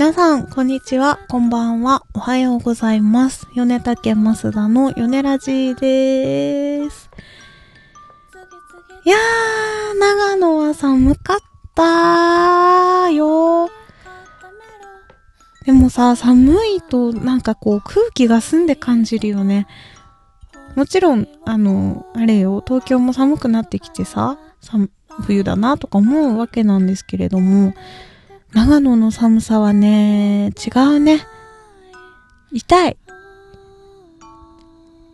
皆さん、こんにちは、こんばんは、おはようございます。米竹増田の米ラジでーす。いやー、長野は寒かったーよー。でもさ、寒いとなんかこう空気が澄んで感じるよね。もちろん、あの、あれよ、東京も寒くなってきてさ、冬だなとか思うわけなんですけれども、長野の寒さはね、違うね。痛い。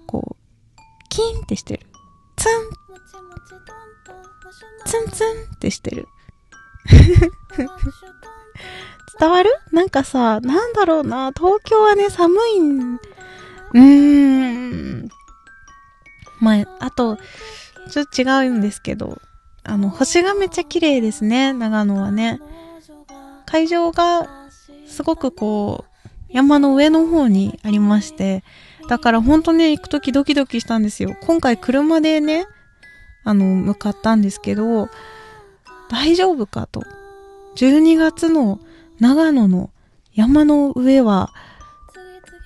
こう、キーンってしてる。ツン。ツンツンってしてる。伝わる？なんかさ、なんだろうな、東京はね、寒いん、うーん。まあ、あと、ちょっと違うんですけど、あの、星がめっちゃ綺麗ですね、長野はね。会場がすごくこう、山の上の方にありまして、だから本当ね、行くときドキドキしたんですよ。今回車でね、あの、向かったんですけど、大丈夫かと。12月の長野の山の上は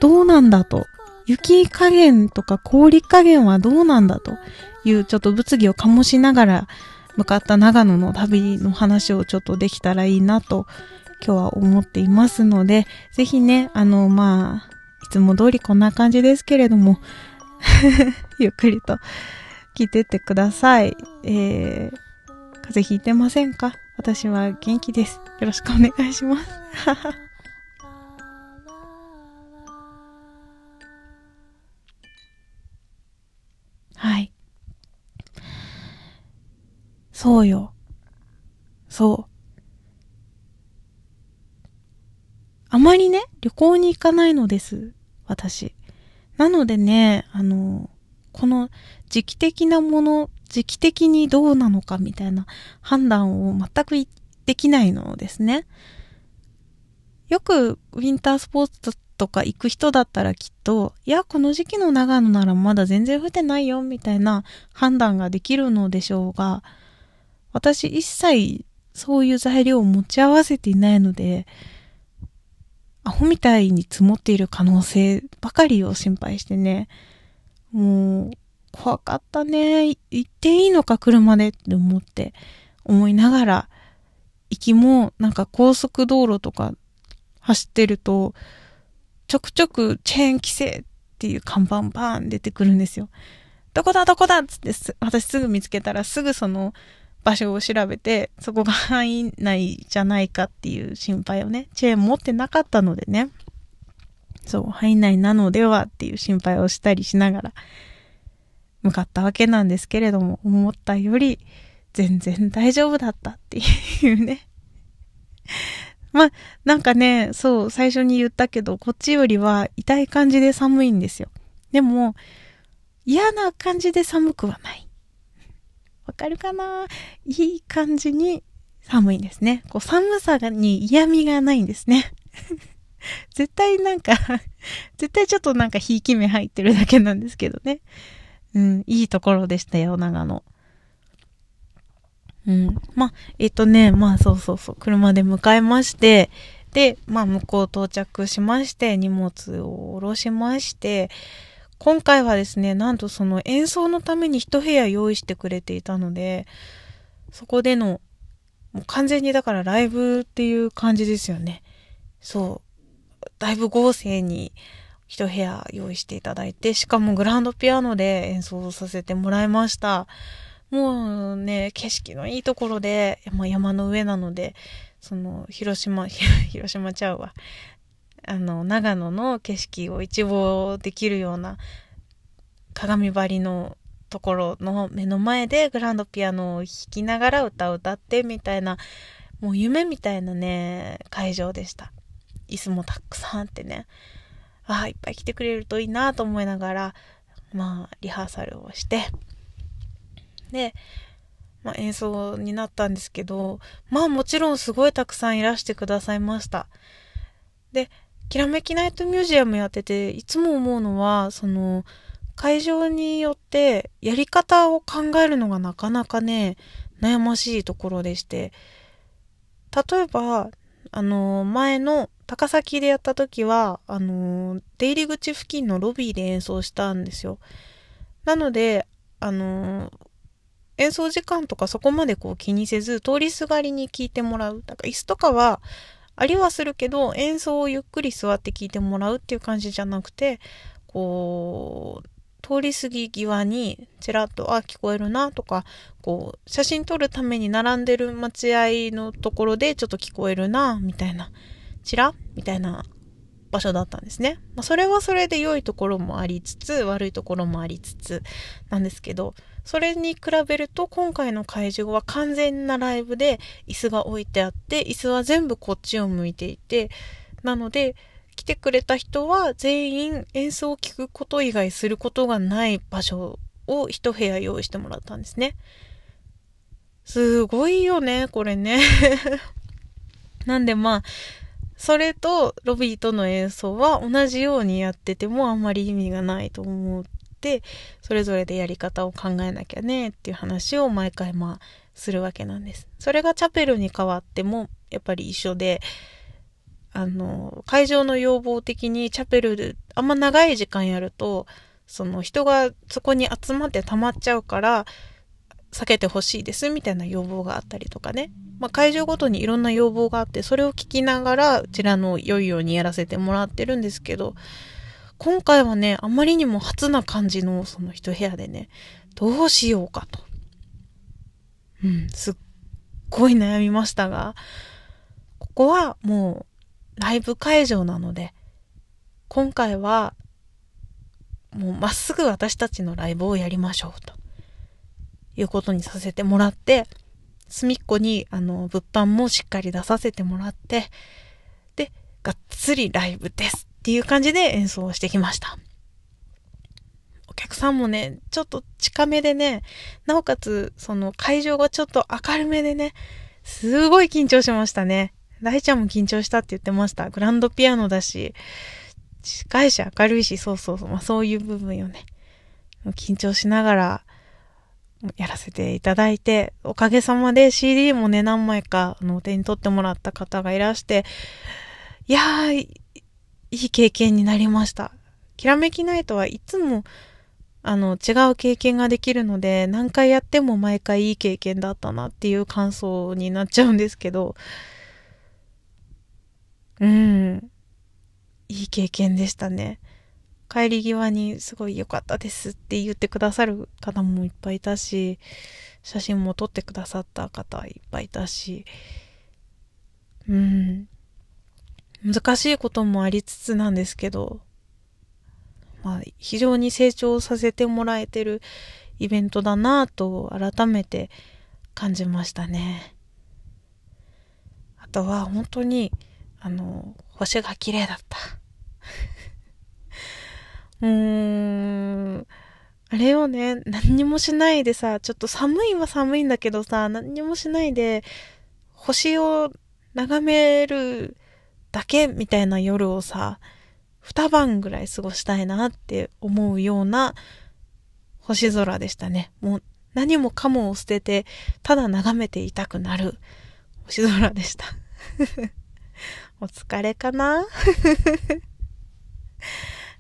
どうなんだと。雪加減とか氷加減はどうなんだというちょっと物議を醸しながら向かった長野の旅の話をちょっとできたらいいなと今日は思っていますので、ぜひね、あの、まあ、いつも通りこんな感じですけれども ゆっくりと聞いてってください。えー、風邪ひいてませんか？私は元気です。よろしくお願いします。そうよ。そう。あまりね、旅行に行かないのです。私。なのでね、あの、この時期的なもの、時期的にどうなのかみたいな判断を全くできないのですね。よくウィンタースポーツとか行く人だったらきっと、いや、この時期の長野ならまだ全然降ってないよみたいな判断ができるのでしょうが、私一切そういう材料を持ち合わせていないので、アホみたいに積もっている可能性ばかりを心配してね、もう、怖かったね。行っていいのか、車でって思って、思いながら、行きも、なんか高速道路とか走ってると、ちょくちょくチェーン規制っていう看板バーン出てくるんですよ。どこだ？どこだ？っつって私すぐ見つけたらすぐその場所を調べて、そこが範囲内じゃないかっていう心配をね、チェーン持ってなかったのでね、そう、範囲内なのではっていう心配をしたりしながら、向かったわけなんですけれども、思ったより全然大丈夫だったっていうね。まあ、なんかね、そう、最初に言ったけど、こっちよりは痛い感じで寒いんですよ。でも、嫌な感じで寒くはない。わかるかな？いい感じに寒いんですね。こう寒さに嫌味がないんですね。絶対なんか 絶対ちょっとなんかひいき目入ってるだけなんですけどね。うん、いいところでしたよ、長野。うん。まあ、えっとね、まあそうそうそう、車で迎えまして、で、まあ向こう到着しまして、荷物を下ろしまして、今回はですね、なんとその演奏のために一部屋用意してくれていたので、そこでの、もう完全にだからライブっていう感じですよね。そう。だいぶ合成に一部屋用意していただいて、しかもグランドピアノで演奏させてもらいました。もうね、景色のいいところで、山の上なので、その、広島、広島ちゃうわ。あの、長野の景色を一望できるような鏡張りのところの目の前でグランドピアノを弾きながら歌を歌ってみたいな、もう夢みたいなね、会場でした。椅子もたくさんあってね、ああ、いっぱい来てくれるといいなと思いながら、まあ、リハーサルをして、で、まあ、演奏になったんですけど、まあもちろんすごいたくさんいらしてくださいました。で、きらめきナイトミュージアムやってて、いつも思うのは、その、会場によってやり方を考えるのがなかなかね、悩ましいところでして、例えば、あの、前の高崎でやった時は、あの、出入り口付近のロビーで演奏したんですよ。なので、あの、演奏時間とかそこまでこう気にせず、通りすがりに聞いてもらう。だから椅子とかは、ありはするけど、演奏をゆっくり座って聞いてもらうっていう感じじゃなくて、こう、通り過ぎ際にちらっと、あ、聞こえるなとか、こう、写真撮るために並んでる待合のところでちょっと聞こえるなみたいな、ちらみたいな場所だったんですね。まあ、それはそれで良いところもありつつ、悪いところもありつつなんですけど、それに比べると今回の会場は完全なライブで椅子が置いてあって、椅子は全部こっちを向いていて、なので、来てくれた人は全員演奏を聴くこと以外することがない場所を一部屋用意してもらったんですね。すごいよね、これね。なんでまあ、それとロビーとの演奏は同じようにやっててもあんまり意味がないと思って、それぞれでやり方を考えなきゃねっていう話を毎回まあするわけなんです。それがチャペルに変わってもやっぱり一緒で、あの、会場の要望的にチャペルであんま長い時間やると、その人がそこに集まって溜まっちゃうから、避けてほしいですみたいな要望があったりとかね。まあ、会場ごとにいろんな要望があって、それを聞きながら、うちらの良いようにやらせてもらってるんですけど、今回はね、あまりにも初な感じのその一部屋でね、どうしようかと。うん、すっごい悩みましたが、ここはもうライブ会場なので、今回はもうまっすぐ私たちのライブをやりましょうということにさせてもらって、隅っこにあの物販もしっかり出させてもらって、で、がっつりライブですっていう感じで演奏してきました。お客さんもね、ちょっと近めでね、なおかつその会場がちょっと明るめでね、すごい緊張しましたね。大ちゃんも緊張したって言ってました。グランドピアノだし、近いし明るいし、そうそうそう、まあそういう部分よね。緊張しながらやらせていただいて、おかげさまで CD もね、何枚か、あの、手に取ってもらった方がいらして、いやー、いい経験になりました。きらめきナイトはいつも、あの、違う経験ができるので、何回やっても毎回いい経験だったなっていう感想になっちゃうんですけど、うん、いい経験でしたね。帰り際にすごい良かったですって言ってくださる方もいっぱいいたし、写真も撮ってくださった方いっぱいいたし、うん。難しいこともありつつなんですけど、まあ、非常に成長させてもらえてるイベントだなぁと改めて感じましたね。あとは本当に、あの、星が綺麗だった。うーん、あれをね、何にもしないでさ、ちょっと寒いは寒いんだけどさ、何にもしないで、星を眺めるだけみたいな夜をさ、二晩ぐらい過ごしたいなって思うような星空でしたね。もう何もかもを捨てて、ただ眺めていたくなる星空でした。お疲れかな？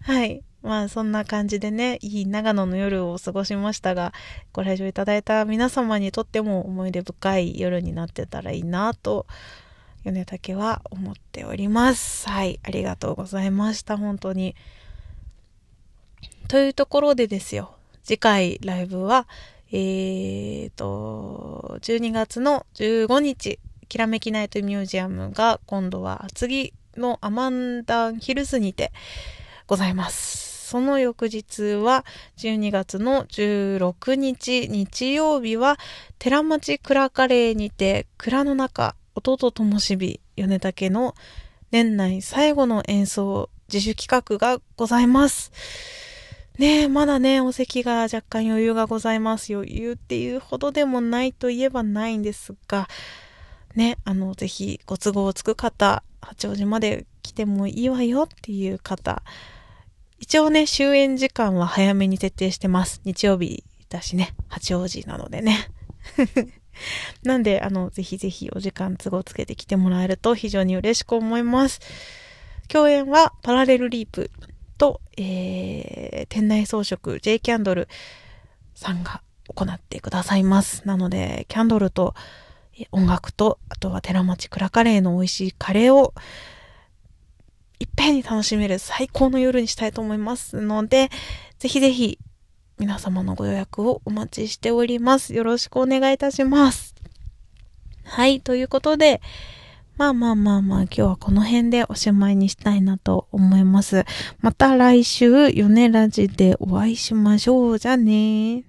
はい。まあそんな感じでね、いい長野の夜を過ごしましたが、ご来場いただいた皆様にとっても思い出深い夜になってたらいいなと、米竹は思っております。はい、ありがとうございました、本当に。というところでですよ、次回ライブは、えーと、12月の15日、きらめきナイトミュージアムが今度は厚木のアマンダンヒルズにてございます。その翌日は12月の16日日曜日は寺町蔵カレーにて蔵の中弟ともしび米竹の年内最後の演奏自主企画がございます。ねえ、まだね、お席が若干余裕がございます。余裕っていうほどでもないといえばないんですが、ね、あの、ぜひご都合つく方、八王子まで来てもいいわよっていう方、一応ね、終演時間は早めに設定してます。日曜日だしね、八王子なのでね。なんで、あの、ぜひぜひお時間都合つけてきてもらえると非常に嬉しく思います。共演はパラレルリープと、えー、店内装飾 J キャンドルさんが行ってくださいます。なので、キャンドルと音楽と、あとは寺町クラカレーの美味しいカレーをいっぺんに楽しめる最高の夜にしたいと思いますので、ぜひぜひ皆様のご予約をお待ちしております。よろしくお願いいたします。はい、ということで、まあまあまあまあ、今日はこの辺でおしまいにしたいなと思います。また来週、ヨネラジでお会いしましょう。じゃあね